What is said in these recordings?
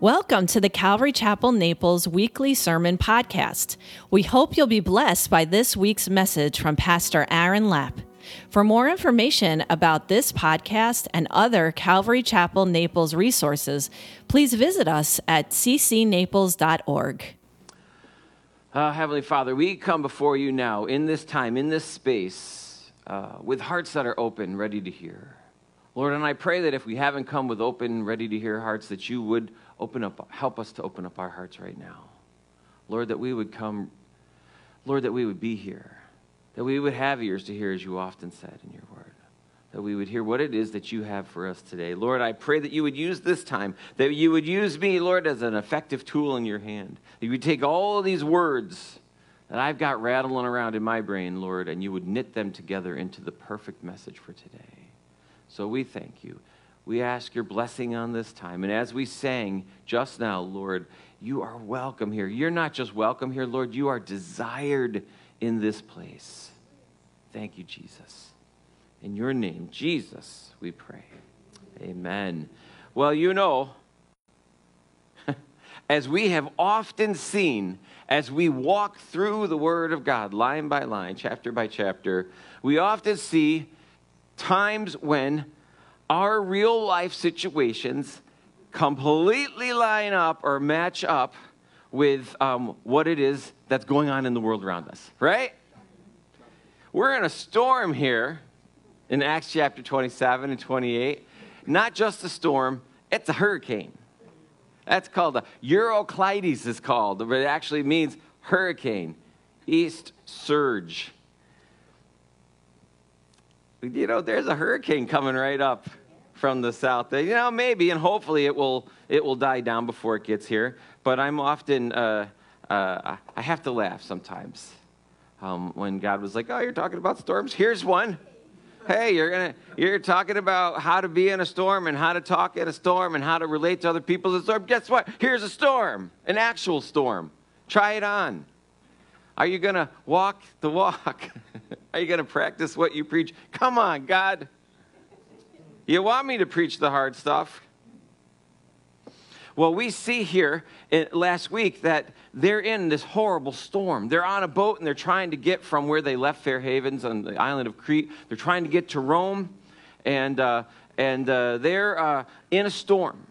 Welcome to the Calvary Chapel Naples weekly sermon podcast. We hope you'll be blessed by this week's message from Pastor Aaron Lapp. For more information about this podcast and other Calvary Chapel Naples resources, please visit us at ccnaples.org. Uh, Heavenly Father, we come before you now in this time, in this space, uh, with hearts that are open, ready to hear. Lord, and I pray that if we haven't come with open, ready to hear hearts, that you would open up, help us to open up our hearts right now. Lord, that we would come, Lord, that we would be here, that we would have ears to hear, as you often said in your word, that we would hear what it is that you have for us today. Lord, I pray that you would use this time, that you would use me, Lord, as an effective tool in your hand. That you would take all of these words that I've got rattling around in my brain, Lord, and you would knit them together into the perfect message for today. So we thank you. We ask your blessing on this time. And as we sang just now, Lord, you are welcome here. You're not just welcome here, Lord, you are desired in this place. Thank you, Jesus. In your name, Jesus, we pray. Amen. Well, you know, as we have often seen, as we walk through the Word of God, line by line, chapter by chapter, we often see times when our real life situations completely line up or match up with um, what it is that's going on in the world around us, right? We're in a storm here in Acts chapter 27 and 28. Not just a storm, it's a hurricane. That's called a Euroclides is called, but it actually means hurricane, east surge you know, there's a hurricane coming right up from the south. You know, maybe, and hopefully it will, it will die down before it gets here. But I'm often, uh, uh, I have to laugh sometimes um, when God was like, oh, you're talking about storms? Here's one. Hey, you're gonna you're talking about how to be in a storm and how to talk in a storm and how to relate to other people in a storm. Guess what? Here's a storm, an actual storm. Try it on. Are you going to walk the walk? Are you going to practice what you preach? Come on, God. You want me to preach the hard stuff? Well, we see here last week that they're in this horrible storm. They're on a boat and they're trying to get from where they left Fair Havens on the island of Crete. They're trying to get to Rome, and, uh, and uh, they're uh, in a storm.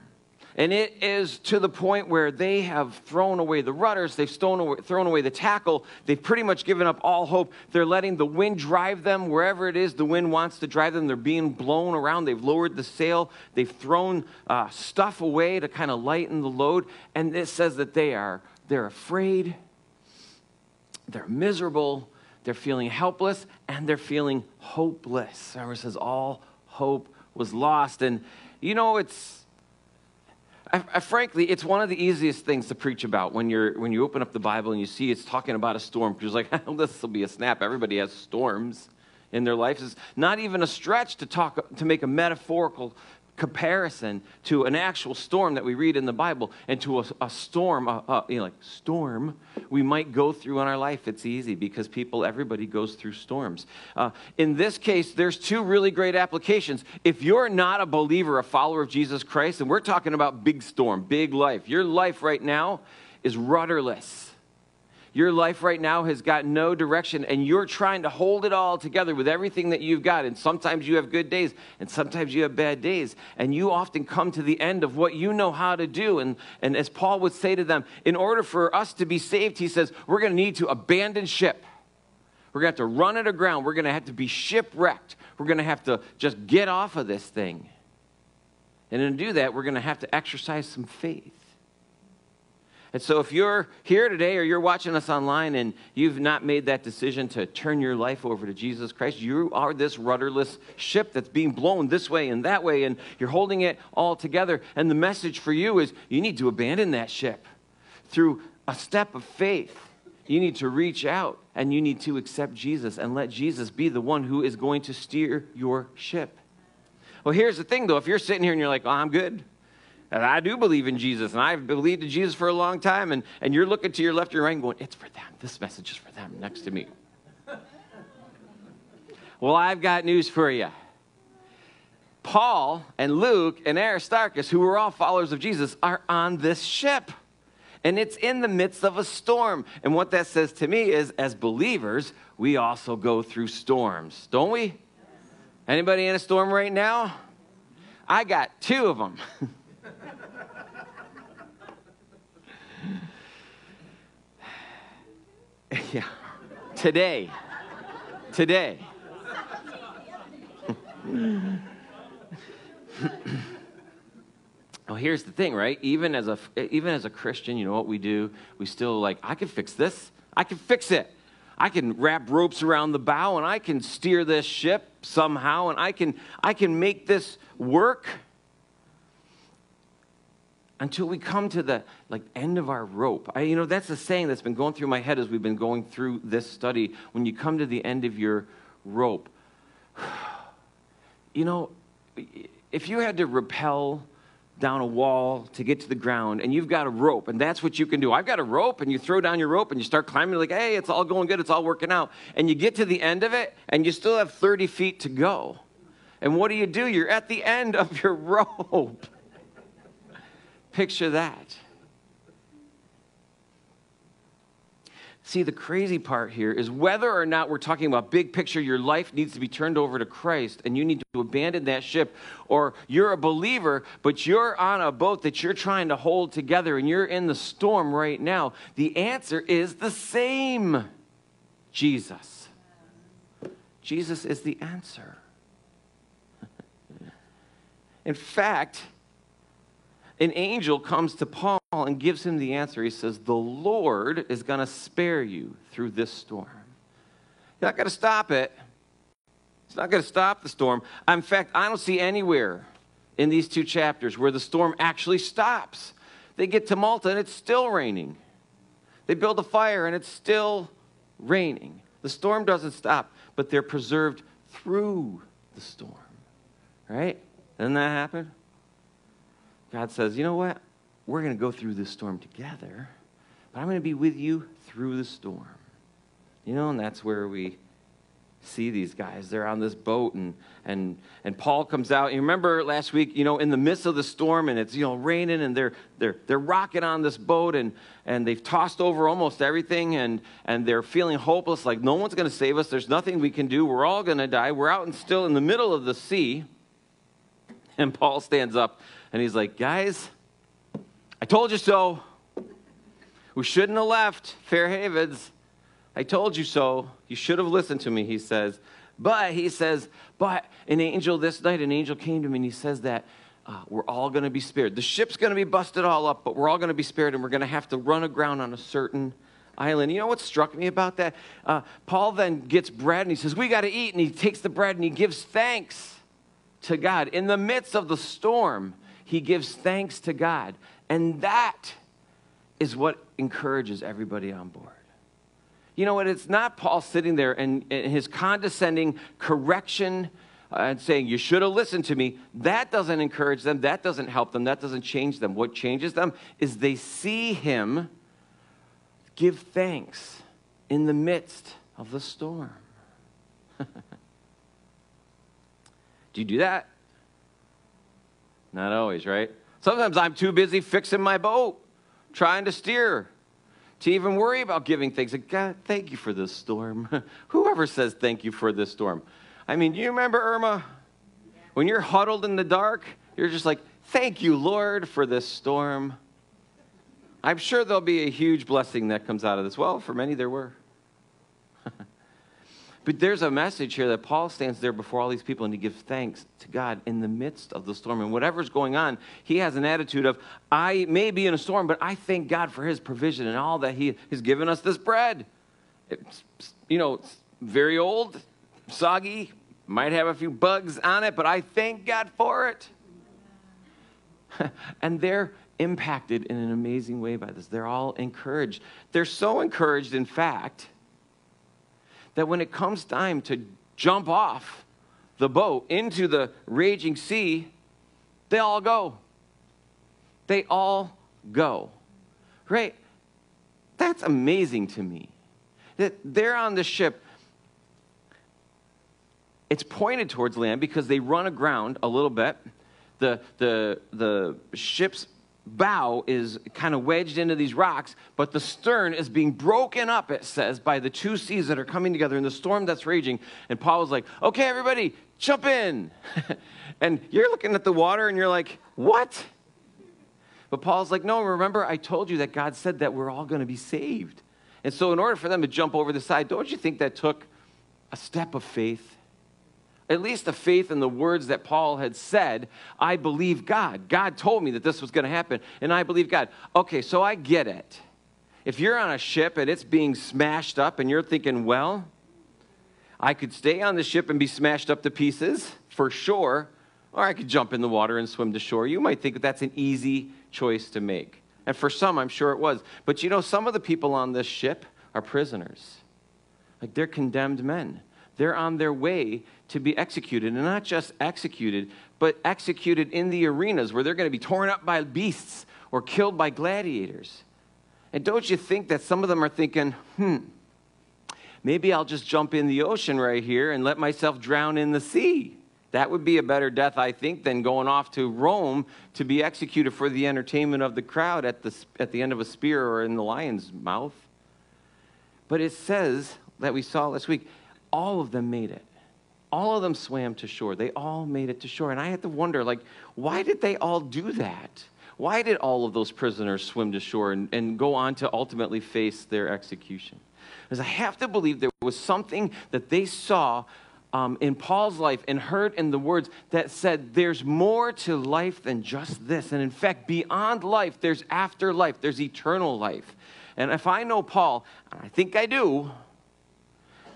And it is to the point where they have thrown away the rudders, they've thrown away, thrown away the tackle, they've pretty much given up all hope. They're letting the wind drive them wherever it is the wind wants to drive them. They're being blown around. They've lowered the sail, they've thrown uh, stuff away to kind of lighten the load. And this says that they are they're afraid, they're miserable, they're feeling helpless, and they're feeling hopeless. It says all hope was lost. And you know, it's I, I, frankly, it's one of the easiest things to preach about when, you're, when you open up the Bible and you see it's talking about a storm. Because like, oh, this will be a snap. Everybody has storms in their life. It's not even a stretch to talk to make a metaphorical comparison to an actual storm that we read in the Bible and to a, a storm, a, a, you know, like storm we might go through in our life. It's easy because people, everybody goes through storms. Uh, in this case, there's two really great applications. If you're not a believer, a follower of Jesus Christ, and we're talking about big storm, big life, your life right now is rudderless your life right now has got no direction and you're trying to hold it all together with everything that you've got. And sometimes you have good days and sometimes you have bad days. And you often come to the end of what you know how to do. And, and as Paul would say to them, in order for us to be saved, he says, we're going to need to abandon ship. We're going to have to run it aground. We're going to have to be shipwrecked. We're going to have to just get off of this thing. And to do that, we're going to have to exercise some faith. And so, if you're here today or you're watching us online and you've not made that decision to turn your life over to Jesus Christ, you are this rudderless ship that's being blown this way and that way, and you're holding it all together. And the message for you is you need to abandon that ship through a step of faith. You need to reach out and you need to accept Jesus and let Jesus be the one who is going to steer your ship. Well, here's the thing though if you're sitting here and you're like, oh, I'm good. And I do believe in Jesus, and I've believed in Jesus for a long time, and, and you're looking to your left or right and going, It's for them. This message is for them next to me. well, I've got news for you. Paul and Luke and Aristarchus, who were all followers of Jesus, are on this ship. And it's in the midst of a storm. And what that says to me is, as believers, we also go through storms, don't we? Anybody in a storm right now? I got two of them. yeah. Today. Today. well, here's the thing, right? Even as a even as a Christian, you know what we do? We still like, I can fix this. I can fix it. I can wrap ropes around the bow and I can steer this ship somehow and I can I can make this work until we come to the like end of our rope. I, you know, that's a saying that's been going through my head as we've been going through this study. When you come to the end of your rope, you know, if you had to rappel down a wall to get to the ground and you've got a rope and that's what you can do i've got a rope and you throw down your rope and you start climbing like hey it's all going good it's all working out and you get to the end of it and you still have 30 feet to go and what do you do you're at the end of your rope picture that See, the crazy part here is whether or not we're talking about big picture, your life needs to be turned over to Christ and you need to abandon that ship, or you're a believer, but you're on a boat that you're trying to hold together and you're in the storm right now. The answer is the same Jesus. Jesus is the answer. in fact, an angel comes to Paul and gives him the answer. He says, The Lord is going to spare you through this storm. You're not going to stop it. It's not going to stop the storm. In fact, I don't see anywhere in these two chapters where the storm actually stops. They get to Malta and it's still raining. They build a fire and it's still raining. The storm doesn't stop, but they're preserved through the storm. Right? Doesn't that happen? God says, you know what? We're going to go through this storm together, but I'm going to be with you through the storm. You know, and that's where we see these guys. They're on this boat, and, and, and Paul comes out. You remember last week, you know, in the midst of the storm, and it's, you know, raining, and they're, they're, they're rocking on this boat, and, and they've tossed over almost everything, and, and they're feeling hopeless, like no one's going to save us. There's nothing we can do. We're all going to die. We're out and still in the middle of the sea. And Paul stands up and he's like, Guys, I told you so. We shouldn't have left Fair Havens. I told you so. You should have listened to me, he says. But he says, But an angel this night, an angel came to me and he says that uh, we're all going to be spared. The ship's going to be busted all up, but we're all going to be spared and we're going to have to run aground on a certain island. You know what struck me about that? Uh, Paul then gets bread and he says, We got to eat. And he takes the bread and he gives thanks to God in the midst of the storm he gives thanks to God. And that is what encourages everybody on board. You know what? It's not Paul sitting there and, and his condescending correction uh, and saying, You should have listened to me. That doesn't encourage them. That doesn't help them. That doesn't change them. What changes them is they see him give thanks in the midst of the storm. do you do that? Not always, right? Sometimes I'm too busy fixing my boat, trying to steer, to even worry about giving things. God, thank you for this storm. Whoever says thank you for this storm? I mean, do you remember Irma? When you're huddled in the dark, you're just like, thank you, Lord, for this storm. I'm sure there'll be a huge blessing that comes out of this. Well, for many, there were. But there's a message here that Paul stands there before all these people and he gives thanks to God in the midst of the storm. And whatever's going on, he has an attitude of, I may be in a storm, but I thank God for his provision and all that he has given us this bread. It's, you know, it's very old, soggy, might have a few bugs on it, but I thank God for it. and they're impacted in an amazing way by this. They're all encouraged. They're so encouraged, in fact, that when it comes time to jump off the boat into the raging sea, they all go. They all go. Right? That's amazing to me. That they're on the ship. it's pointed towards land because they run aground a little bit. The, the, the ship's bow is kind of wedged into these rocks, but the stern is being broken up, it says, by the two seas that are coming together in the storm that's raging. And Paul was like, okay, everybody, jump in. and you're looking at the water and you're like, what? But Paul's like, no, remember, I told you that God said that we're all going to be saved. And so, in order for them to jump over the side, don't you think that took a step of faith? At least a faith in the words that Paul had said, I believe God. God told me that this was going to happen, and I believe God. Okay, so I get it. If you're on a ship and it's being smashed up, and you're thinking, well, I could stay on the ship and be smashed up to pieces, for sure, or I could jump in the water and swim to shore. You might think that that's an easy choice to make. And for some, I'm sure it was. But you know, some of the people on this ship are prisoners. Like they're condemned men. They're on their way to be executed. And not just executed, but executed in the arenas where they're going to be torn up by beasts or killed by gladiators. And don't you think that some of them are thinking, hmm, maybe I'll just jump in the ocean right here and let myself drown in the sea? That would be a better death, I think, than going off to Rome to be executed for the entertainment of the crowd at the, at the end of a spear or in the lion's mouth. But it says that we saw last week, all of them made it. All of them swam to shore. They all made it to shore. And I had to wonder, like, why did they all do that? Why did all of those prisoners swim to shore and, and go on to ultimately face their execution? Because I have to believe there was something that they saw um, in Paul's life and heard in the words that said, There's more to life than just this. And in fact, beyond life, there's afterlife, there's eternal life. And if I know Paul, I think I do,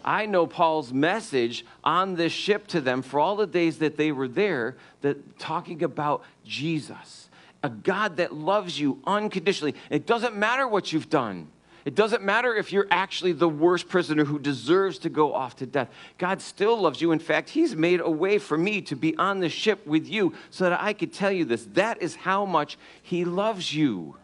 I know Paul's message on this ship to them for all the days that they were there, that talking about Jesus, a God that loves you unconditionally. It doesn't matter what you've done. It doesn't matter if you're actually the worst prisoner who deserves to go off to death. God still loves you. In fact, He's made a way for me to be on the ship with you so that I could tell you this. That is how much He loves you.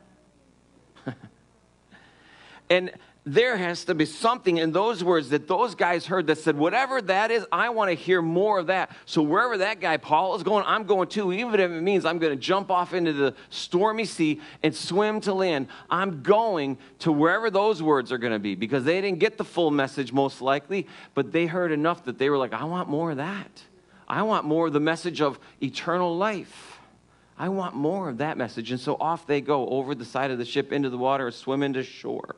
and there has to be something in those words that those guys heard that said, whatever that is, I want to hear more of that. So wherever that guy Paul is going, I'm going too, even if it means I'm going to jump off into the stormy sea and swim to land. I'm going to wherever those words are going to be because they didn't get the full message most likely, but they heard enough that they were like, I want more of that. I want more of the message of eternal life. I want more of that message. And so off they go over the side of the ship into the water, swim into shore.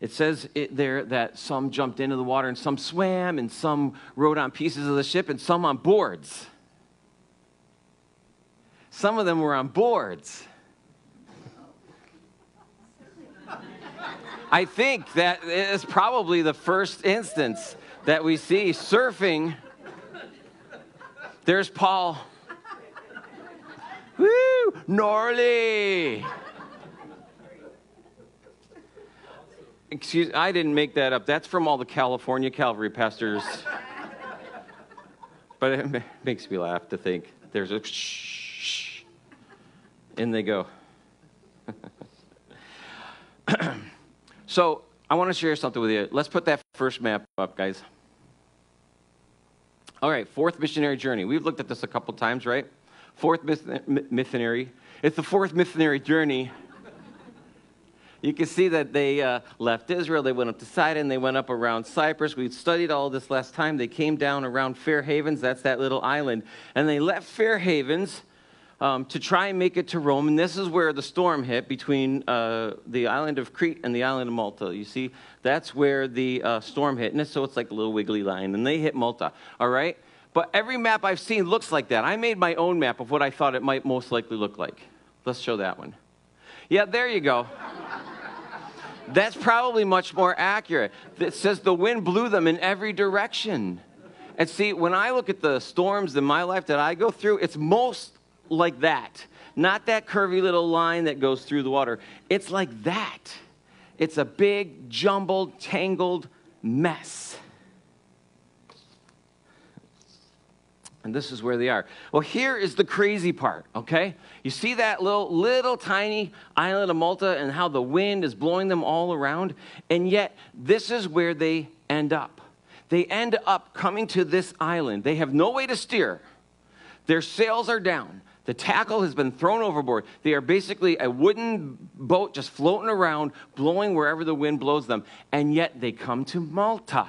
It says it there that some jumped into the water and some swam and some rode on pieces of the ship and some on boards. Some of them were on boards. I think that is probably the first instance that we see surfing. There's Paul. Woo! Gnarly! Excuse, I didn't make that up. That's from all the California Calvary pastors. but it makes me laugh to think there's a shh, in they go. so I want to share something with you. Let's put that first map up, guys. All right, fourth missionary journey. We've looked at this a couple times, right? Fourth missionary. It's the fourth missionary journey you can see that they uh, left Israel, they went up to Sidon, they went up around Cyprus. We studied all this last time. They came down around Fair Havens, that's that little island, and they left Fair Havens um, to try and make it to Rome. And this is where the storm hit between uh, the island of Crete and the island of Malta. You see, that's where the uh, storm hit. And so it's like a little wiggly line, and they hit Malta, all right? But every map I've seen looks like that. I made my own map of what I thought it might most likely look like. Let's show that one. Yeah, there you go. That's probably much more accurate. It says the wind blew them in every direction. And see, when I look at the storms in my life that I go through, it's most like that. Not that curvy little line that goes through the water. It's like that. It's a big, jumbled, tangled mess. And this is where they are. Well, here is the crazy part, okay? You see that little, little tiny island of Malta and how the wind is blowing them all around? And yet, this is where they end up. They end up coming to this island. They have no way to steer, their sails are down. The tackle has been thrown overboard. They are basically a wooden boat just floating around, blowing wherever the wind blows them. And yet they come to Malta.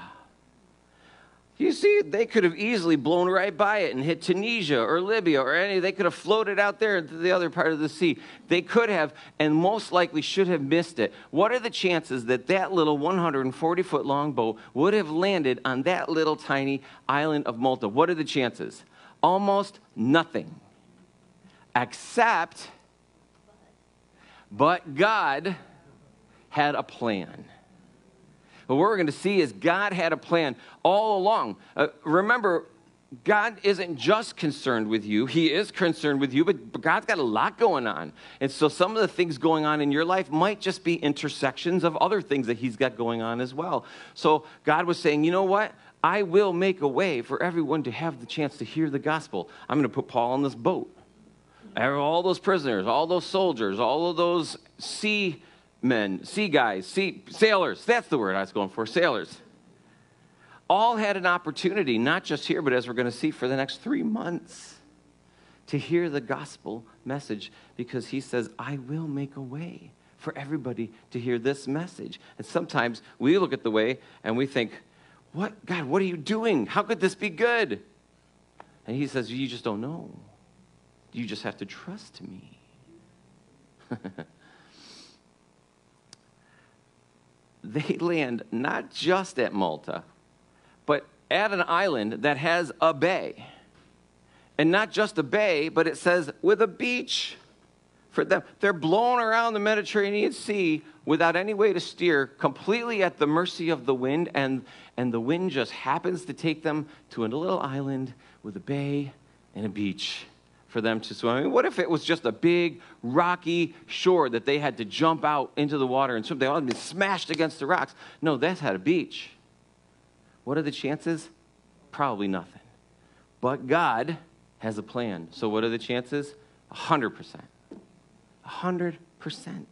You see, they could have easily blown right by it and hit Tunisia or Libya or any, they could have floated out there into the other part of the sea. They could have, and most likely should have missed it. What are the chances that that little 140 foot long boat would have landed on that little tiny island of Malta? What are the chances? Almost nothing. Except, but God had a plan. But what we're going to see is God had a plan all along. Uh, remember, God isn't just concerned with you. He is concerned with you, but, but God's got a lot going on. And so some of the things going on in your life might just be intersections of other things that He's got going on as well. So God was saying, you know what? I will make a way for everyone to have the chance to hear the gospel. I'm going to put Paul on this boat. All those prisoners, all those soldiers, all of those sea men, sea guys, sea sailors. That's the word I was going for, sailors. All had an opportunity, not just here, but as we're going to see for the next three months, to hear the gospel message because he says, I will make a way for everybody to hear this message. And sometimes we look at the way and we think, What, God, what are you doing? How could this be good? And he says, You just don't know. You just have to trust me. they land not just at Malta, but at an island that has a bay. And not just a bay, but it says with a beach for them. They're blown around the Mediterranean Sea without any way to steer, completely at the mercy of the wind, and, and the wind just happens to take them to a little island with a bay and a beach for them to swim. I mean, what if it was just a big rocky shore that they had to jump out into the water and swim? They all been smashed against the rocks. No, that had a beach. What are the chances? Probably nothing. But God has a plan. So what are the chances? 100%. 100%.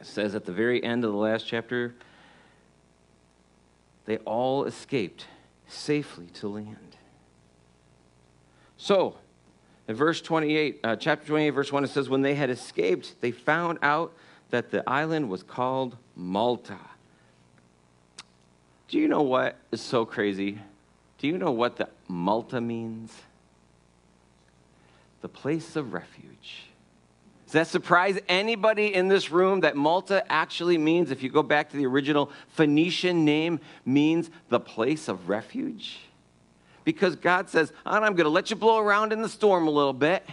It says at the very end of the last chapter, they all escaped safely to land. So, in verse 28, uh, chapter 28, verse 1, it says, When they had escaped, they found out that the island was called Malta. Do you know what is so crazy? Do you know what the Malta means? The place of refuge. Does that surprise anybody in this room that Malta actually means, if you go back to the original Phoenician name, means the place of refuge? because God says, ah, I'm going to let you blow around in the storm a little bit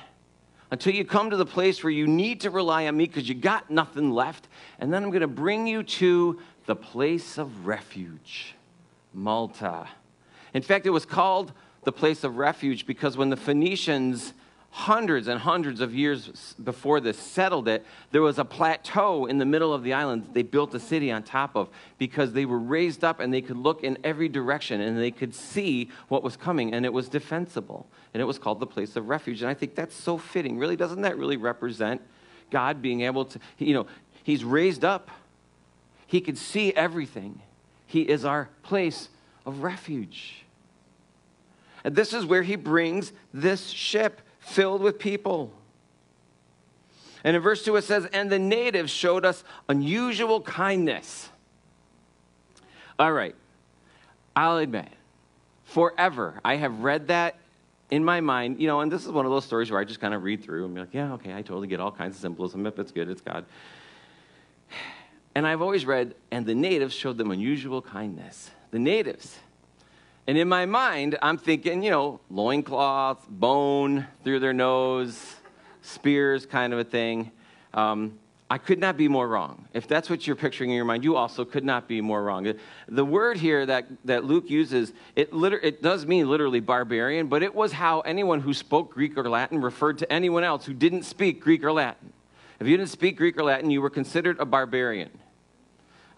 until you come to the place where you need to rely on me because you got nothing left. And then I'm going to bring you to the place of refuge, Malta. In fact, it was called the place of refuge because when the Phoenicians hundreds and hundreds of years before this settled it, there was a plateau in the middle of the island they built a city on top of because they were raised up and they could look in every direction and they could see what was coming and it was defensible. And it was called the place of refuge. And I think that's so fitting. Really, doesn't that really represent God being able to, you know, He's raised up, He could see everything. He is our place of refuge. And this is where He brings this ship filled with people. And in verse 2 it says, And the natives showed us unusual kindness. All right, I'll admit, forever I have read that in my mind, you know, and this is one of those stories where I just kind of read through and be like, yeah, okay, I totally get all kinds of symbolism. If it's good, it's God. And I've always read, and the natives showed them unusual kindness. The natives. And in my mind, I'm thinking, you know, loincloth, bone through their nose, spears kind of a thing. Um, I could not be more wrong. If that's what you're picturing in your mind, you also could not be more wrong. The word here that, that Luke uses, it, liter- it does mean literally barbarian, but it was how anyone who spoke Greek or Latin referred to anyone else who didn't speak Greek or Latin. If you didn't speak Greek or Latin, you were considered a barbarian.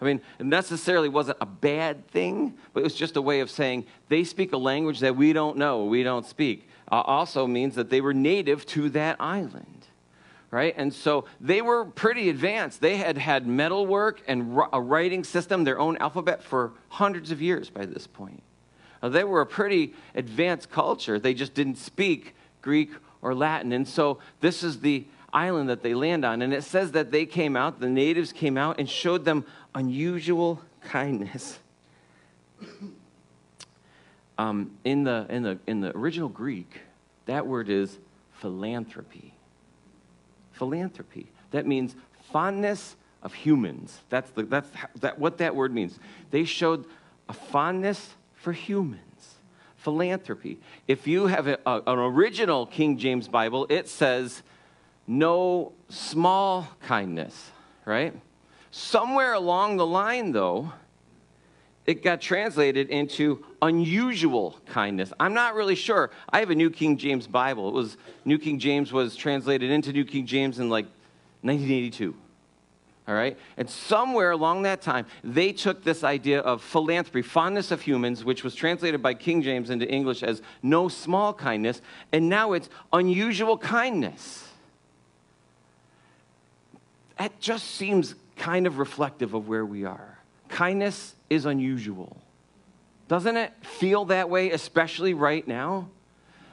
I mean, it necessarily wasn't a bad thing, but it was just a way of saying they speak a language that we don't know, we don't speak. Uh, also means that they were native to that island, right? And so they were pretty advanced. They had had metalwork and a writing system, their own alphabet, for hundreds of years by this point. Now, they were a pretty advanced culture. They just didn't speak Greek or Latin. And so this is the island that they land on. And it says that they came out, the natives came out and showed them unusual kindness. Um, in, the, in, the, in the original Greek, that word is philanthropy. Philanthropy. That means fondness of humans. That's, the, that's that, what that word means. They showed a fondness for humans. Philanthropy. If you have a, a, an original King James Bible, it says no small kindness, right? Somewhere along the line, though, it got translated into unusual kindness. I'm not really sure. I have a New King James Bible. It was New King James was translated into New King James in like 1982. All right? And somewhere along that time, they took this idea of philanthropy, fondness of humans, which was translated by King James into English as no small kindness, and now it's unusual kindness. That just seems kind of reflective of where we are. Kindness is unusual. Doesn't it feel that way, especially right now?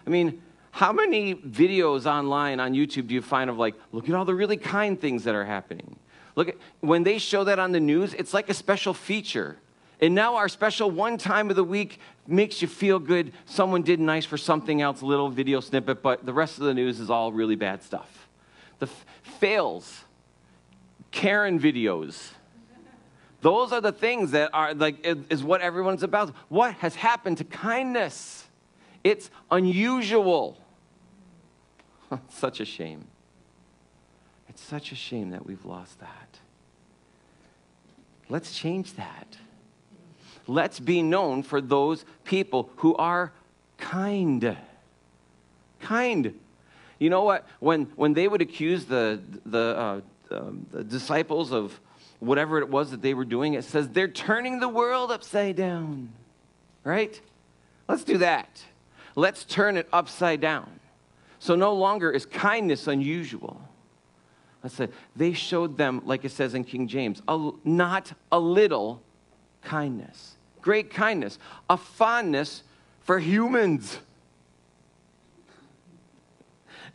I mean, how many videos online on YouTube do you find of like, look at all the really kind things that are happening? Look at when they show that on the news, it's like a special feature. And now our special one time of the week makes you feel good. Someone did nice for something else, little video snippet, but the rest of the news is all really bad stuff. The f- fails Karen videos. Those are the things that are like is what everyone's about. What has happened to kindness? It's unusual. such a shame. It's such a shame that we've lost that. Let's change that. Let's be known for those people who are kind. Kind. You know what? When, when they would accuse the, the uh, um, the disciples of whatever it was that they were doing, it says they're turning the world upside down. Right? Let's do that. Let's turn it upside down. So no longer is kindness unusual. Let's say they showed them, like it says in King James, a, not a little kindness, great kindness, a fondness for humans.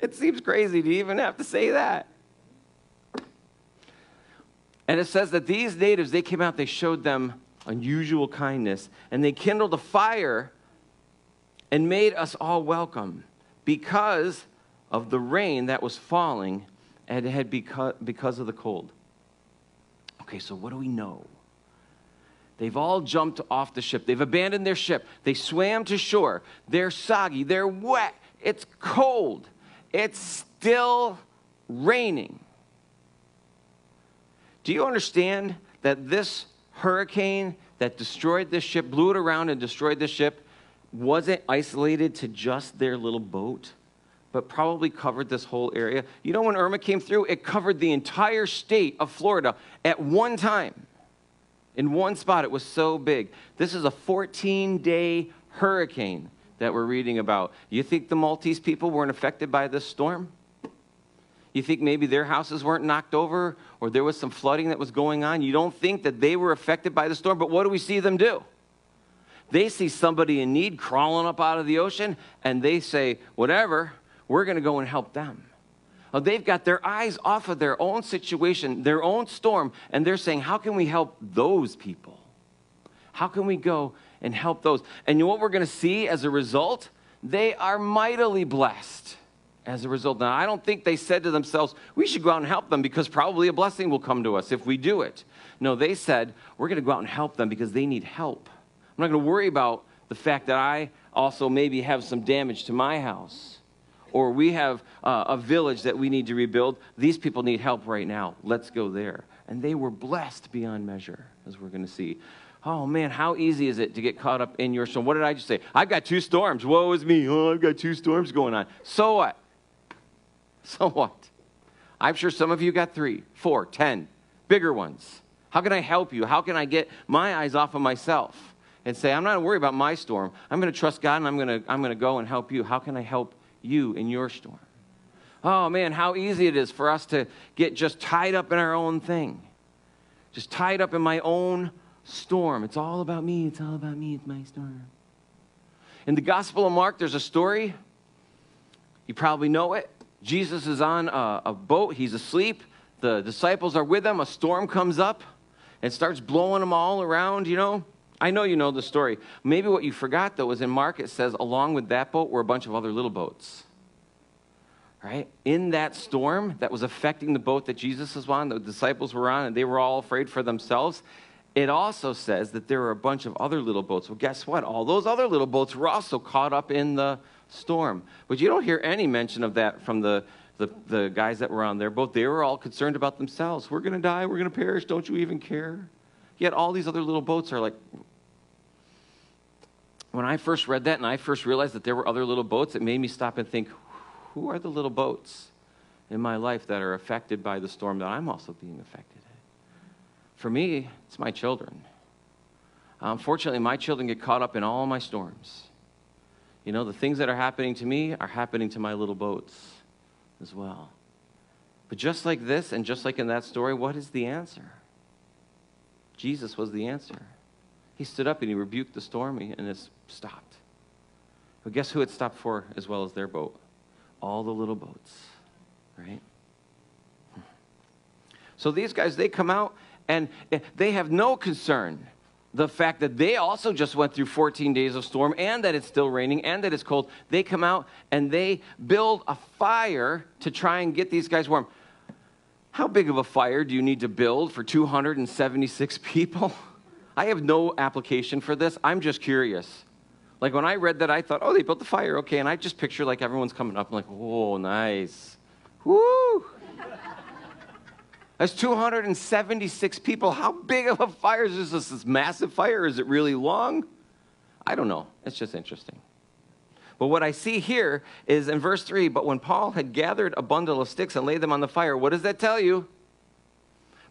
It seems crazy to even have to say that. And it says that these natives, they came out, they showed them unusual kindness, and they kindled a fire and made us all welcome because of the rain that was falling and it had because, because of the cold. Okay, so what do we know? They've all jumped off the ship. They've abandoned their ship. They swam to shore. They're soggy. They're wet. It's cold. It's still raining. Do you understand that this hurricane that destroyed this ship, blew it around and destroyed this ship, wasn't isolated to just their little boat, but probably covered this whole area? You know, when Irma came through, it covered the entire state of Florida at one time. In one spot, it was so big. This is a 14 day hurricane that we're reading about. You think the Maltese people weren't affected by this storm? You think maybe their houses weren't knocked over or there was some flooding that was going on? You don't think that they were affected by the storm, but what do we see them do? They see somebody in need crawling up out of the ocean and they say, whatever, we're going to go and help them. They've got their eyes off of their own situation, their own storm, and they're saying, how can we help those people? How can we go and help those? And you know what we're going to see as a result? They are mightily blessed as a result. Now, I don't think they said to themselves, we should go out and help them because probably a blessing will come to us if we do it. No, they said, we're going to go out and help them because they need help. I'm not going to worry about the fact that I also maybe have some damage to my house or we have uh, a village that we need to rebuild. These people need help right now. Let's go there. And they were blessed beyond measure, as we're going to see. Oh man, how easy is it to get caught up in your storm? What did I just say? I've got two storms. Woe is me. Oh, I've got two storms going on. So what? So what? I'm sure some of you got three, four, ten, bigger ones. How can I help you? How can I get my eyes off of myself and say, I'm not worried about my storm. I'm going to trust God and I'm going to, I'm going to go and help you. How can I help you in your storm? Oh man, how easy it is for us to get just tied up in our own thing, just tied up in my own storm. It's all about me. It's all about me. It's my storm. In the Gospel of Mark, there's a story. You probably know it. Jesus is on a, a boat, he's asleep. The disciples are with him. A storm comes up and starts blowing them all around, you know. I know you know the story. Maybe what you forgot, though, is in Mark it says, along with that boat were a bunch of other little boats. Right? In that storm that was affecting the boat that Jesus was on, the disciples were on, and they were all afraid for themselves, it also says that there were a bunch of other little boats. Well, guess what? All those other little boats were also caught up in the storm. But you don't hear any mention of that from the the, the guys that were on their boat, they were all concerned about themselves. We're going to die. We're going to perish. Don't you even care? Yet all these other little boats are like. When I first read that and I first realized that there were other little boats, it made me stop and think who are the little boats in my life that are affected by the storm that I'm also being affected? For me, it's my children. Unfortunately, my children get caught up in all my storms. You know, the things that are happening to me are happening to my little boats as well. But just like this, and just like in that story, what is the answer? Jesus was the answer. He stood up and he rebuked the storm and it stopped. But guess who it stopped for as well as their boat? All the little boats, right? So these guys, they come out and they have no concern the fact that they also just went through 14 days of storm and that it's still raining and that it's cold, they come out and they build a fire to try and get these guys warm. How big of a fire do you need to build for 276 people? I have no application for this. I'm just curious. Like when I read that, I thought, oh, they built the fire. Okay. And I just picture like everyone's coming up. I'm like, oh, nice. Woo! That's 276 people. How big of a fire is this? This massive fire? Is it really long? I don't know. It's just interesting. But what I see here is in verse 3 But when Paul had gathered a bundle of sticks and laid them on the fire, what does that tell you?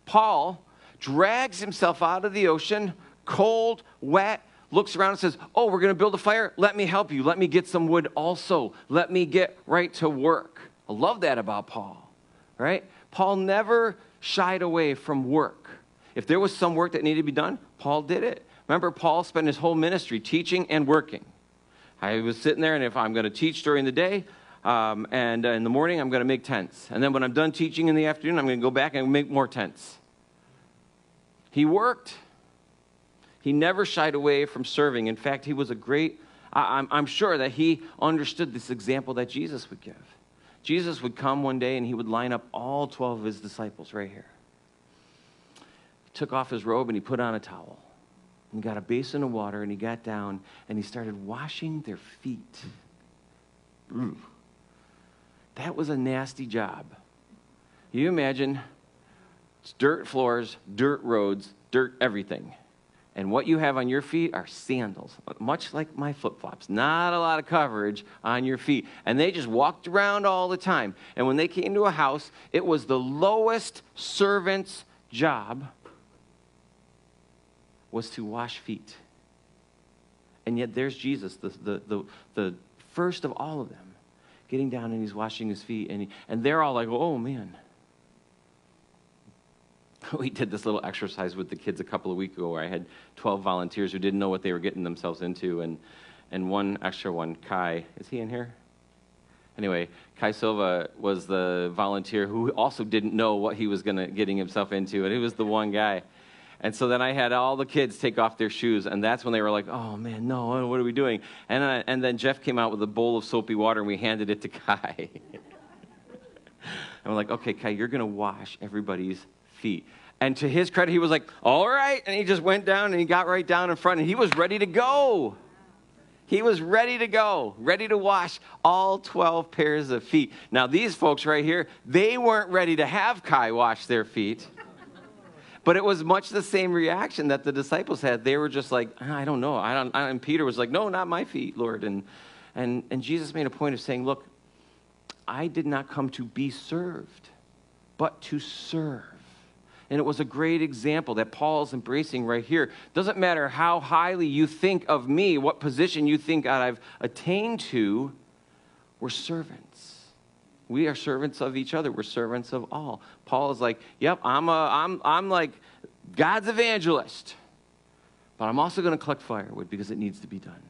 Paul drags himself out of the ocean, cold, wet, looks around and says, Oh, we're going to build a fire. Let me help you. Let me get some wood also. Let me get right to work. I love that about Paul, right? Paul never shied away from work. If there was some work that needed to be done, Paul did it. Remember, Paul spent his whole ministry teaching and working. I was sitting there, and if I'm going to teach during the day, um, and uh, in the morning, I'm going to make tents. And then when I'm done teaching in the afternoon, I'm going to go back and make more tents. He worked. He never shied away from serving. In fact, he was a great, I, I'm sure that he understood this example that Jesus would give. Jesus would come one day and he would line up all 12 of his disciples right here. He took off his robe and he put on a towel. And he got a basin of water and he got down and he started washing their feet. Ooh. That was a nasty job. You imagine it's dirt floors, dirt roads, dirt everything. And what you have on your feet are sandals, much like my flip flops. Not a lot of coverage on your feet. And they just walked around all the time. And when they came to a house, it was the lowest servant's job was to wash feet. And yet there's Jesus, the, the, the, the first of all of them, getting down and he's washing his feet. And, he, and they're all like, oh man, we did this little exercise with the kids a couple of weeks ago where I had 12 volunteers who didn't know what they were getting themselves into, and, and one extra one, Kai, is he in here? Anyway, Kai Silva was the volunteer who also didn't know what he was gonna, getting himself into, and he was the one guy. And so then I had all the kids take off their shoes, and that's when they were like, oh man, no, what are we doing? And, I, and then Jeff came out with a bowl of soapy water, and we handed it to Kai. and we're like, okay, Kai, you're gonna wash everybody's feet. And to his credit, he was like, all right. And he just went down and he got right down in front and he was ready to go. He was ready to go, ready to wash all 12 pairs of feet. Now, these folks right here, they weren't ready to have Kai wash their feet. But it was much the same reaction that the disciples had. They were just like, ah, I don't know. I don't, and Peter was like, No, not my feet, Lord. And, and, and Jesus made a point of saying, Look, I did not come to be served, but to serve And it was a great example that Paul's embracing right here. Doesn't matter how highly you think of me, what position you think I've attained to, we're servants. We are servants of each other. We're servants of all. Paul is like, yep, I'm, a, I'm, I'm like God's evangelist, but I'm also going to collect firewood because it needs to be done.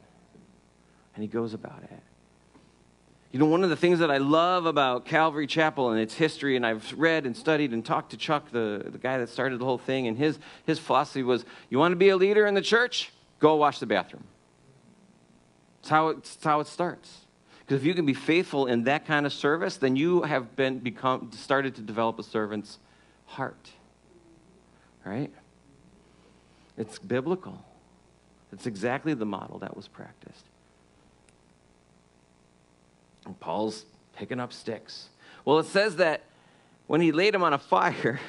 And he goes about it. You know, one of the things that I love about Calvary Chapel and its history, and I've read and studied and talked to Chuck, the, the guy that started the whole thing, and his, his philosophy was you want to be a leader in the church? Go wash the bathroom. It's how it, it's how it starts. Because if you can be faithful in that kind of service, then you have been become started to develop a servant's heart. Right? It's biblical. It's exactly the model that was practiced. And Paul's picking up sticks. Well, it says that when he laid him on a fire,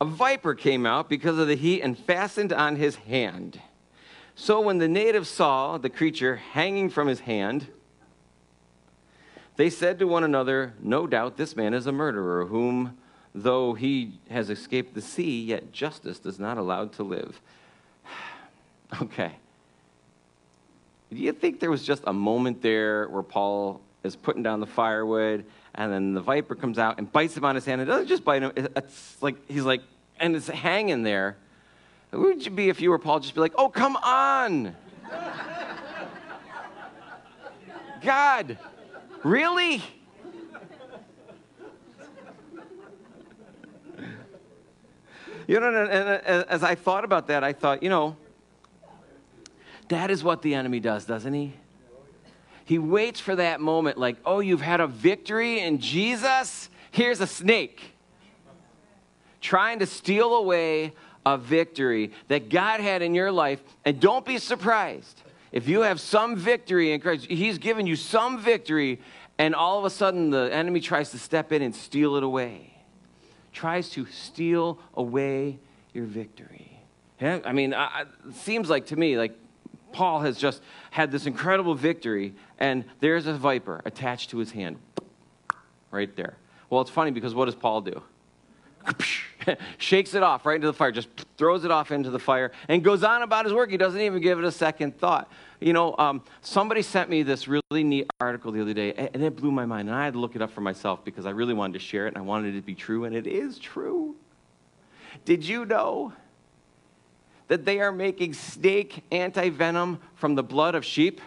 a viper came out because of the heat and fastened on his hand. So when the natives saw the creature hanging from his hand, they said to one another, No doubt this man is a murderer, whom, though he has escaped the sea, yet justice does not allow to live. okay. Do you think there was just a moment there where Paul is putting down the firewood, and then the viper comes out and bites him on his hand. It doesn't just bite him, it's like he's like, and it's hanging there. Who would you be if you were Paul? Just be like, oh, come on. God, really? You know, and as I thought about that, I thought, you know, that is what the enemy does, doesn't he? He waits for that moment, like, oh, you've had a victory in Jesus? Here's a snake trying to steal away a victory that God had in your life. And don't be surprised if you have some victory in Christ. He's given you some victory, and all of a sudden the enemy tries to step in and steal it away. Tries to steal away your victory. Yeah, I mean, it seems like to me, like Paul has just had this incredible victory, and there's a viper attached to his hand. Right there. Well, it's funny because what does Paul do? Shakes it off right into the fire, just throws it off into the fire, and goes on about his work. He doesn't even give it a second thought. You know, um, somebody sent me this really neat article the other day, and it blew my mind. And I had to look it up for myself because I really wanted to share it, and I wanted it to be true, and it is true. Did you know that they are making snake anti venom from the blood of sheep?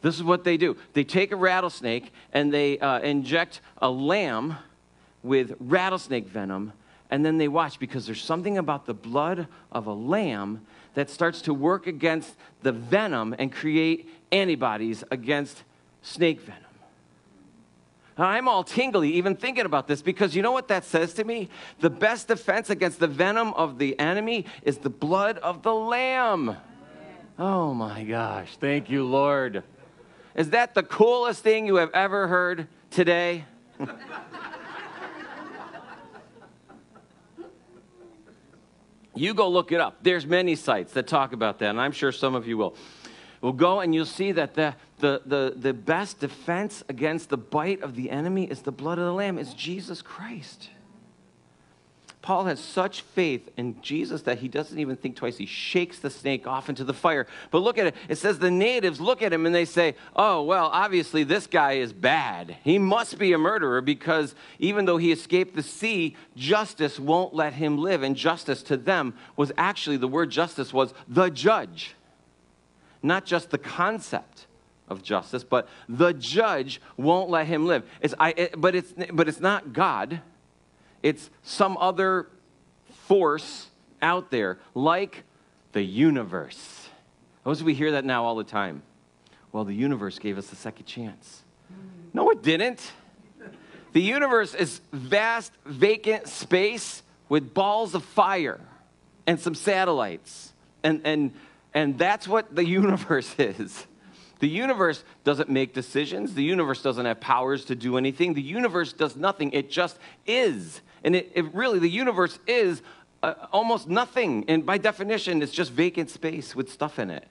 This is what they do they take a rattlesnake and they uh, inject a lamb with rattlesnake venom, and then they watch because there's something about the blood of a lamb that starts to work against the venom and create antibodies against snake venom. I'm all tingly even thinking about this because you know what that says to me? The best defense against the venom of the enemy is the blood of the lamb. Oh my gosh. Thank you, Lord. Is that the coolest thing you have ever heard today? you go look it up. There's many sites that talk about that, and I'm sure some of you will. We'll go and you'll see that the, the, the, the best defense against the bite of the enemy is the blood of the Lamb, is Jesus Christ. Paul has such faith in Jesus that he doesn't even think twice. He shakes the snake off into the fire. But look at it. It says the natives look at him and they say, Oh, well, obviously this guy is bad. He must be a murderer because even though he escaped the sea, justice won't let him live. And justice to them was actually, the word justice was the judge not just the concept of justice, but the judge won't let him live. It's, I, it, but, it's, but it's not God, it's some other force out there, like the universe. Those we hear that now all the time. Well, the universe gave us a second chance. No, it didn't. The universe is vast, vacant space with balls of fire and some satellites and, and and that's what the universe is. The universe doesn't make decisions. The universe doesn't have powers to do anything. The universe does nothing. It just is. And it, it really, the universe is uh, almost nothing. And by definition, it's just vacant space with stuff in it.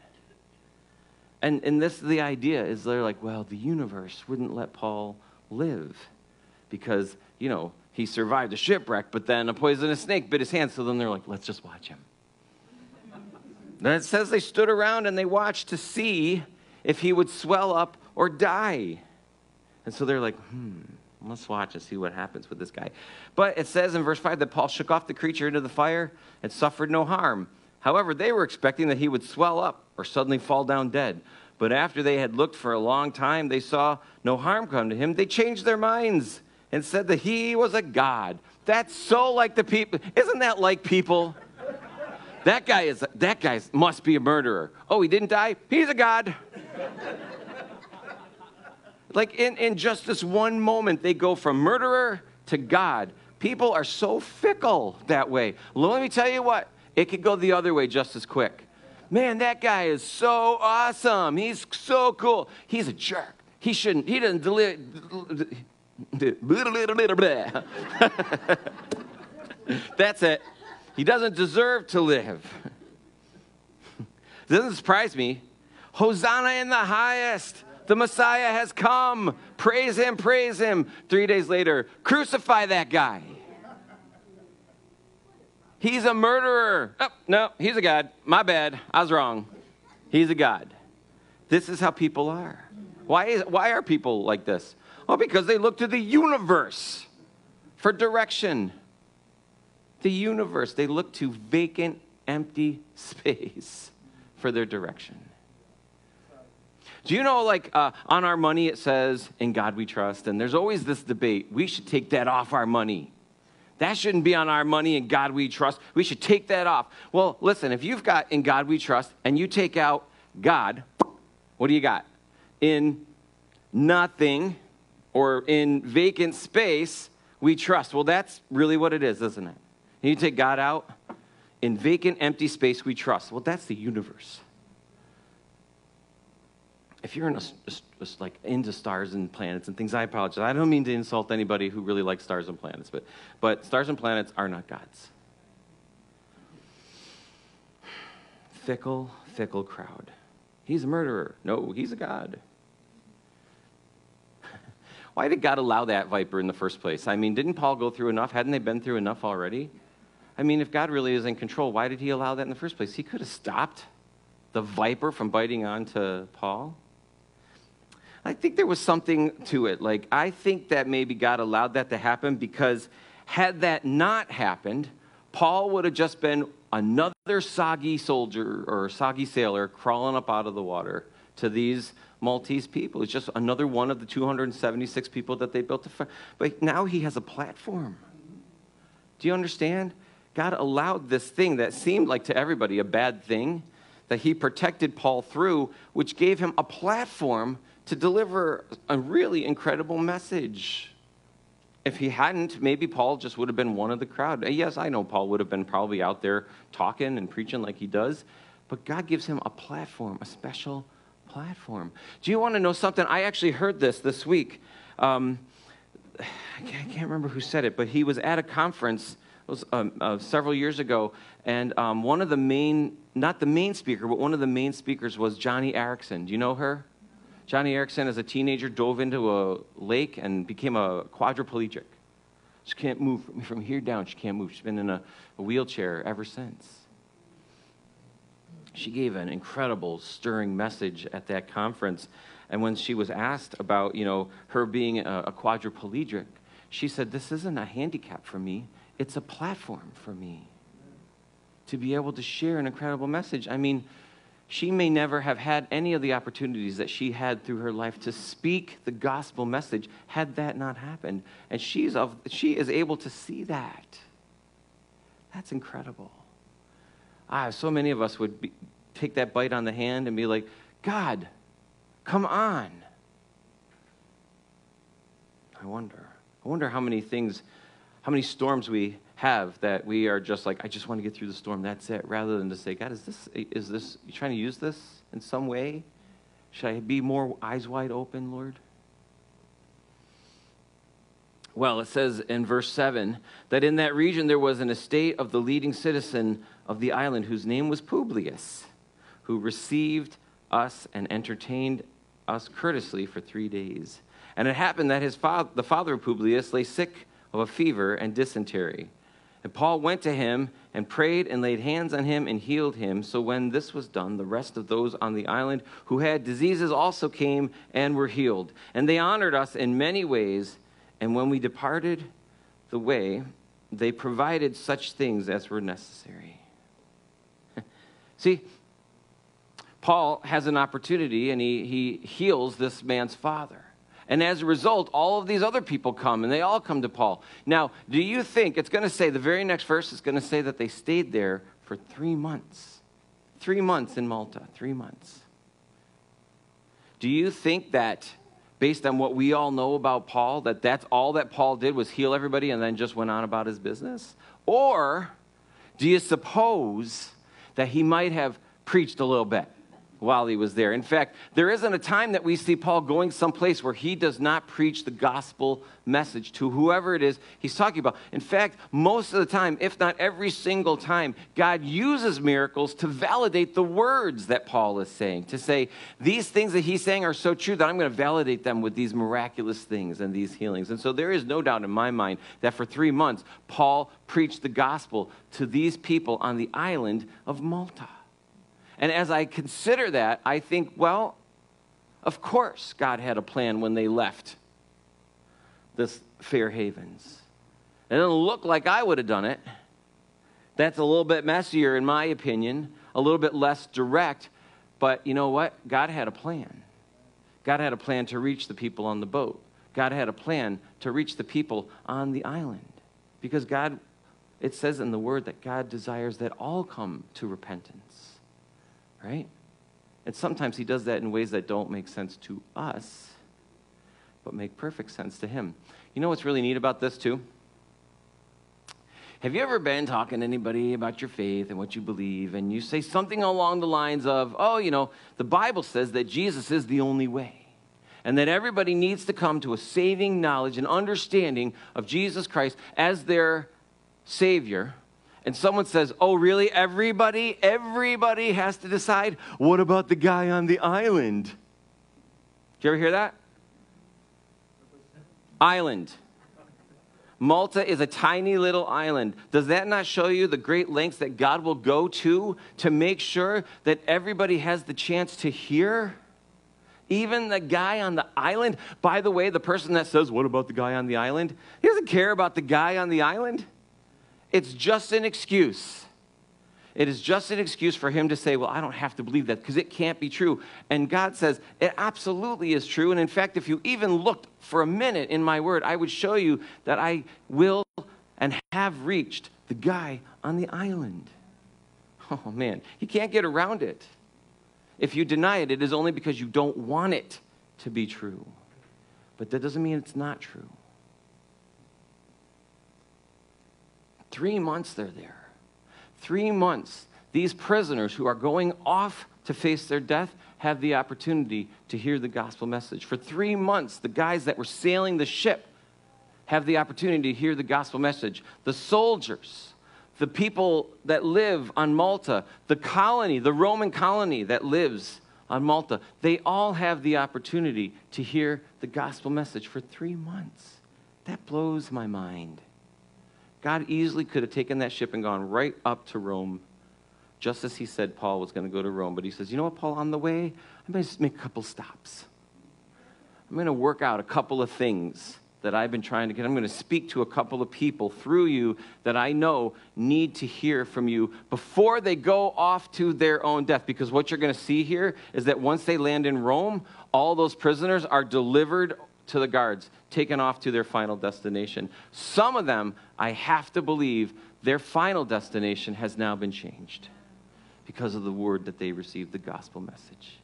And, and this the idea is they're like, well, the universe wouldn't let Paul live because, you know, he survived a shipwreck, but then a poisonous snake bit his hand. So then they're like, let's just watch him. then it says they stood around and they watched to see if he would swell up or die. And so they're like, hmm, let's watch and see what happens with this guy. But it says in verse 5 that Paul shook off the creature into the fire and suffered no harm. However, they were expecting that he would swell up or suddenly fall down dead. But after they had looked for a long time, they saw no harm come to him. They changed their minds and said that he was a god. That's so like the people. Isn't that like people? That guy is that guy must be a murderer. Oh, he didn't die? He's a god. Like in, in just this one moment, they go from murderer to God. People are so fickle that way. Let me tell you what, it could go the other way just as quick. Man, that guy is so awesome. He's so cool. He's a jerk. He shouldn't, he doesn't deliver. That's it. He doesn't deserve to live. Doesn't surprise me. Hosanna in the highest. The Messiah has come. Praise him, praise him. Three days later, crucify that guy. He's a murderer. Oh, no, he's a God. My bad. I was wrong. He's a God. This is how people are. Why, is, why are people like this? Well, because they look to the universe for direction. The universe. They look to vacant, empty space for their direction. Do you know, like, uh, on our money it says, In God we trust? And there's always this debate. We should take that off our money. That shouldn't be on our money, In God we trust. We should take that off. Well, listen, if you've got In God we trust and you take out God, what do you got? In nothing or in vacant space, we trust. Well, that's really what it is, isn't it? You take God out, in vacant, empty space, we trust. Well, that's the universe if you're in a, like into stars and planets and things, I apologize. I don't mean to insult anybody who really likes stars and planets, but, but stars and planets are not gods. Fickle, fickle crowd. He's a murderer. No, he's a god. Why did God allow that viper in the first place? I mean, didn't Paul go through enough? Hadn't they been through enough already? I mean, if God really is in control, why did he allow that in the first place? He could have stopped the viper from biting onto Paul. I think there was something to it. Like, I think that maybe God allowed that to happen because had that not happened, Paul would have just been another soggy soldier or soggy sailor crawling up out of the water to these Maltese people. It's just another one of the 276 people that they built. To, but now he has a platform. Do you understand? God allowed this thing that seemed like to everybody a bad thing that he protected Paul through, which gave him a platform to deliver a really incredible message. If he hadn't, maybe Paul just would have been one of the crowd. Yes, I know Paul would have been probably out there talking and preaching like he does, but God gives him a platform, a special platform. Do you want to know something? I actually heard this this week. Um, I, can't, remember who said it, but he was at a conference was um, uh, several years ago, and um, one of the main, not the main speaker, but one of the main speakers was Joni Eareckson. Do you know her? Joni Eareckson, as a teenager, dove into a lake and became a quadriplegic. She can't move from here down. She can't move. She's been in a, a wheelchair ever since. She gave an incredible, stirring message at that conference. And when she was asked about, you know, her being a, a quadriplegic, she said, This isn't a handicap for me, it's a platform for me to be able to share an incredible message. I mean, she may never have had any of the opportunities that she had through her life to speak the gospel message had that not happened. And she's of, she is able to see that. That's incredible. Ah, so many of us would be, take that bite on the hand and be like, God, come on. I wonder. I wonder how many things, how many storms we have that we are just like, I just want to get through the storm, that's it, rather than to say, God, is this, is this, you trying to use this in some way? Should I be more eyes wide open, Lord? Well, it says in verse 7 that in that region there was an estate of the leading citizen of the island whose name was Publius, who received us and entertained us courteously for three days. And it happened that his father, the father of Publius lay sick of a fever and dysentery. And Paul went to him and prayed and laid hands on him and healed him. So when this was done, the rest of those on the island who had diseases also came and were healed. And they honored us in many ways. And when we departed the way, they provided such things as were necessary. See, Paul has an opportunity and he, he heals this man's father. And as a result, all of these other people come and they all come to Paul. Now, do you think it's going to say, the very next verse is going to say that they stayed there for three months? Three months in Malta, three months. Do you think that, based on what we all know about Paul, that that's all that Paul did was heal everybody and then just went on about his business? Or do you suppose that he might have preached a little bit? While he was there. In fact, there isn't a time that we see Paul going someplace where he does not preach the gospel message to whoever it is he's talking about. In fact, most of the time, if not every single time, God uses miracles to validate the words that Paul is saying, to say, these things that he's saying are so true that I'm going to validate them with these miraculous things and these healings. And so there is no doubt in my mind that for three months, Paul preached the gospel to these people on the island of Malta. And as I consider that, I think, well, of course God had a plan when they left this Fair Havens. It doesn't look like I would have done it. That's a little bit messier, in my opinion, a little bit less direct. But you know what? God had a plan. God had a plan to reach the people on the boat. God had a plan to reach the people on the island. Because God, it says in the word that God desires that all come to repentance right? And sometimes he does that in ways that don't make sense to us, but make perfect sense to him. You know what's really neat about this, too? Have you ever been talking to anybody about your faith and what you believe, and you say something along the lines of, oh, you know, the Bible says that Jesus is the only way, and that everybody needs to come to a saving knowledge and understanding of Jesus Christ as their Savior and someone says, Oh, really? Everybody, everybody has to decide? What about the guy on the island? Did you ever hear that? Island. Malta is a tiny little island. Does that not show you the great lengths that God will go to to make sure that everybody has the chance to hear? Even the guy on the island. By the way, the person that says, What about the guy on the island? He doesn't care about the guy on the island. It's just an excuse. It is just an excuse for him to say, Well, I don't have to believe that because it can't be true. And God says, It absolutely is true. And in fact, if you even looked for a minute in my word, I would show you that I will and have reached the guy on the island. Oh, man, you can't get around it. If you deny it, it is only because you don't want it to be true. But that doesn't mean it's not true. Three months they're there. Three months. These prisoners who are going off to face their death have the opportunity to hear the gospel message. For three months, the guys that were sailing the ship have the opportunity to hear the gospel message. The soldiers, the people that live on Malta, the colony, the Roman colony that lives on Malta, they all have the opportunity to hear the gospel message for three months. That blows my mind. God easily could have taken that ship and gone right up to Rome, just as he said Paul was going to go to Rome. But he says, You know what, Paul, on the way, I'm going to make a couple stops. I'm going to work out a couple of things that I've been trying to get. I'm going to speak to a couple of people through you that I know need to hear from you before they go off to their own death. Because what you're going to see here is that once they land in Rome, all those prisoners are delivered to the guards, taken off to their final destination. Some of them, I have to believe, their final destination has now been changed because of the word that they received, the gospel message.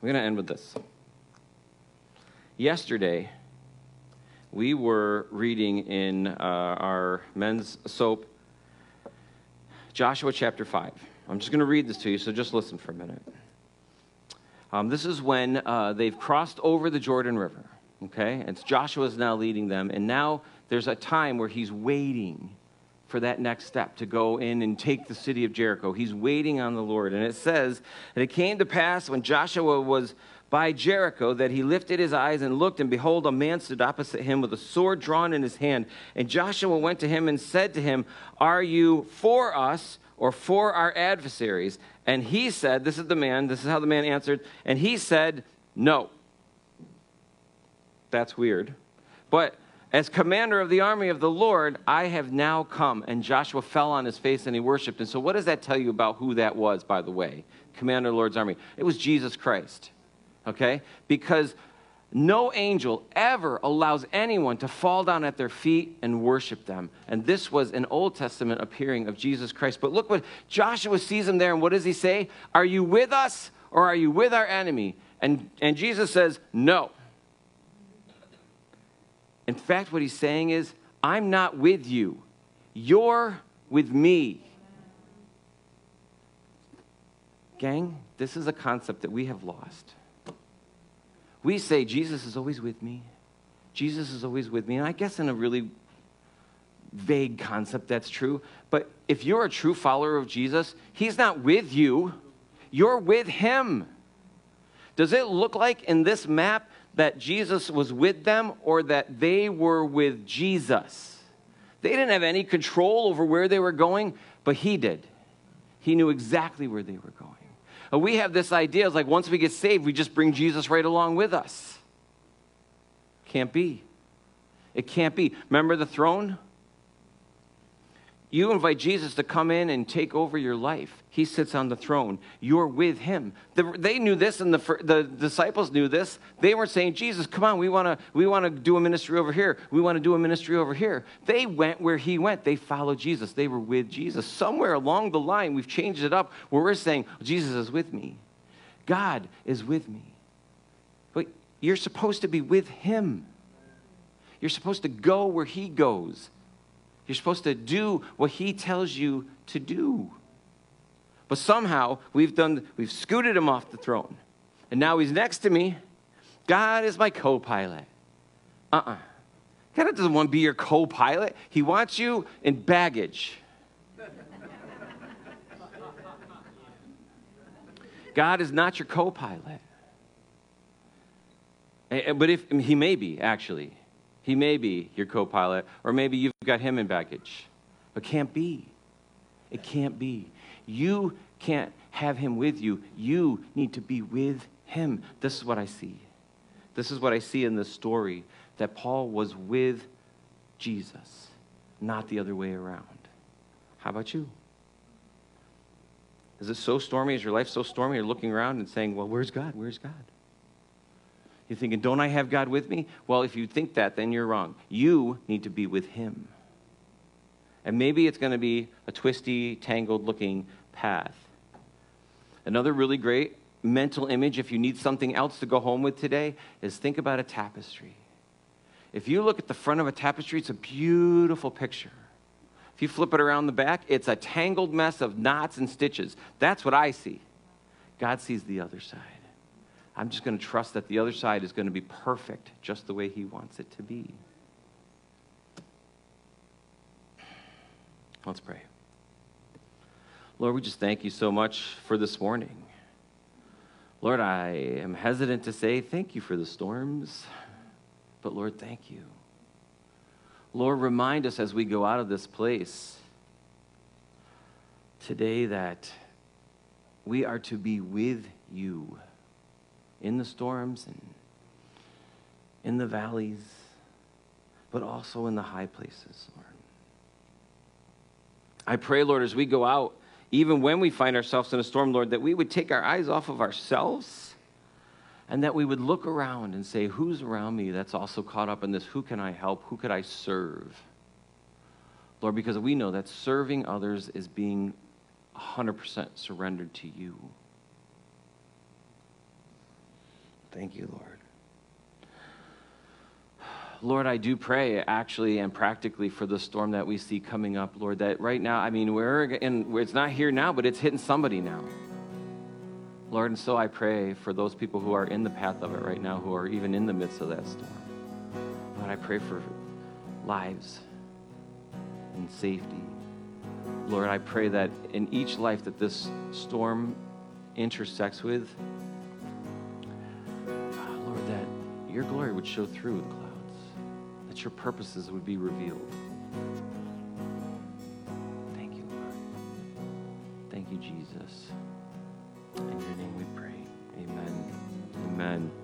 We're going to end with this. Yesterday, we were reading in uh, our men's soap Joshua chapter 5. I'm just going to read this to you, so just listen for a minute. Um, this is when uh, they've crossed over the Jordan River, okay? It's is now leading them, and now there's a time where he's waiting for that next step to go in and take the city of Jericho. He's waiting on the Lord. And it says that it came to pass when Joshua was by Jericho that he lifted his eyes and looked, and behold, a man stood opposite him with a sword drawn in his hand. And Joshua went to him and said to him, Are you for us or for our adversaries? And he said, This is the man, this is how the man answered, and he said, No. That's weird. But as commander of the army of the Lord, I have now come. And Joshua fell on his face and he worshiped. And so, what does that tell you about who that was, by the way? Commander of the Lord's army. It was Jesus Christ okay? Because no angel ever allows anyone to fall down at their feet and worship them. And this was an Old Testament appearing of Jesus Christ. But look what Joshua sees him there, and what does he say? Are you with us or are you with our enemy? And, and Jesus says, No. In fact, what he's saying is, I'm not with you, you're with me. Gang, this is a concept that we have lost we say, Jesus is always with me. Jesus is always with me. And I guess in a really vague concept, that's true. But if you're a true follower of Jesus, He's not with you, you're with Him. Does it look like in this map that Jesus was with them or that they were with Jesus? They didn't have any control over where they were going, but He did. He knew exactly where they were going we have this idea it's like once we get saved, we just bring Jesus right along with us. Can't be. It can't be. Remember the throne? You invite Jesus to come in and take over your life. He sits on the throne. You're with him. The, they knew this, and the, the disciples knew this. They weren't saying, Jesus, come on, we want to we wanna do a ministry over here. We want to do a ministry over here. They went where he went. They followed Jesus. They were with Jesus. Somewhere along the line, we've changed it up where we're saying, Jesus is with me. God is with me. But you're supposed to be with him. You're supposed to go where he goes. You're supposed to do what he tells you to do. But somehow we've done we've scooted him off the throne. And now he's next to me. God is my co-pilot. Uh-uh. God doesn't want to be your co-pilot. He wants you in baggage. God is not your co-pilot. But if he may be, actually. He may be your co pilot, or maybe you've got him in baggage. But can't be. It can't be. You can't have him with you. You need to be with him. This is what I see. This is what I see in this story that Paul was with Jesus, not the other way around. How about you? Is it so stormy? Is your life so stormy? You're looking around and saying, Well, where's God? Where's God? You're thinking, don't I have God with me? Well, if you think that, then you're wrong. You need to be with Him. And maybe it's going to be a twisty, tangled looking path. Another really great mental image, if you need something else to go home with today, is think about a tapestry. If you look at the front of a tapestry, it's a beautiful picture. If you flip it around the back, it's a tangled mess of knots and stitches. That's what I see. God sees the other side. I'm just going to trust that the other side is going to be perfect just the way He wants it to be. Let's pray. Lord, we just thank you so much for this morning. Lord, I am hesitant to say thank you for the storms, but Lord, thank you. Lord, remind us as we go out of this place today that we are to be with you in the storms and in the valleys, but also in the high places, Lord. I pray, Lord, as we go out, even when we find ourselves in a storm, Lord, that we would take our eyes off of ourselves and that we would look around and say, Who's around me that's also caught up in this? Who can I help? Who could I serve? Lord, because we know that serving others is being 100% surrendered to you. Thank you, Lord. Lord, I do pray actually and practically for the storm that we see coming up, Lord, that right now, I mean, we're in, it's not here now, but it's hitting somebody now. Lord, and so I pray for those people who are in the path of it right now, who are even in the midst of that storm. Lord, I pray for lives and safety. Lord, I pray that in each life that this storm intersects with, ah, Lord, that your glory would show through that your purposes would be revealed. Thank you, Lord. Thank you, Jesus. In your name we pray. Amen. Amen.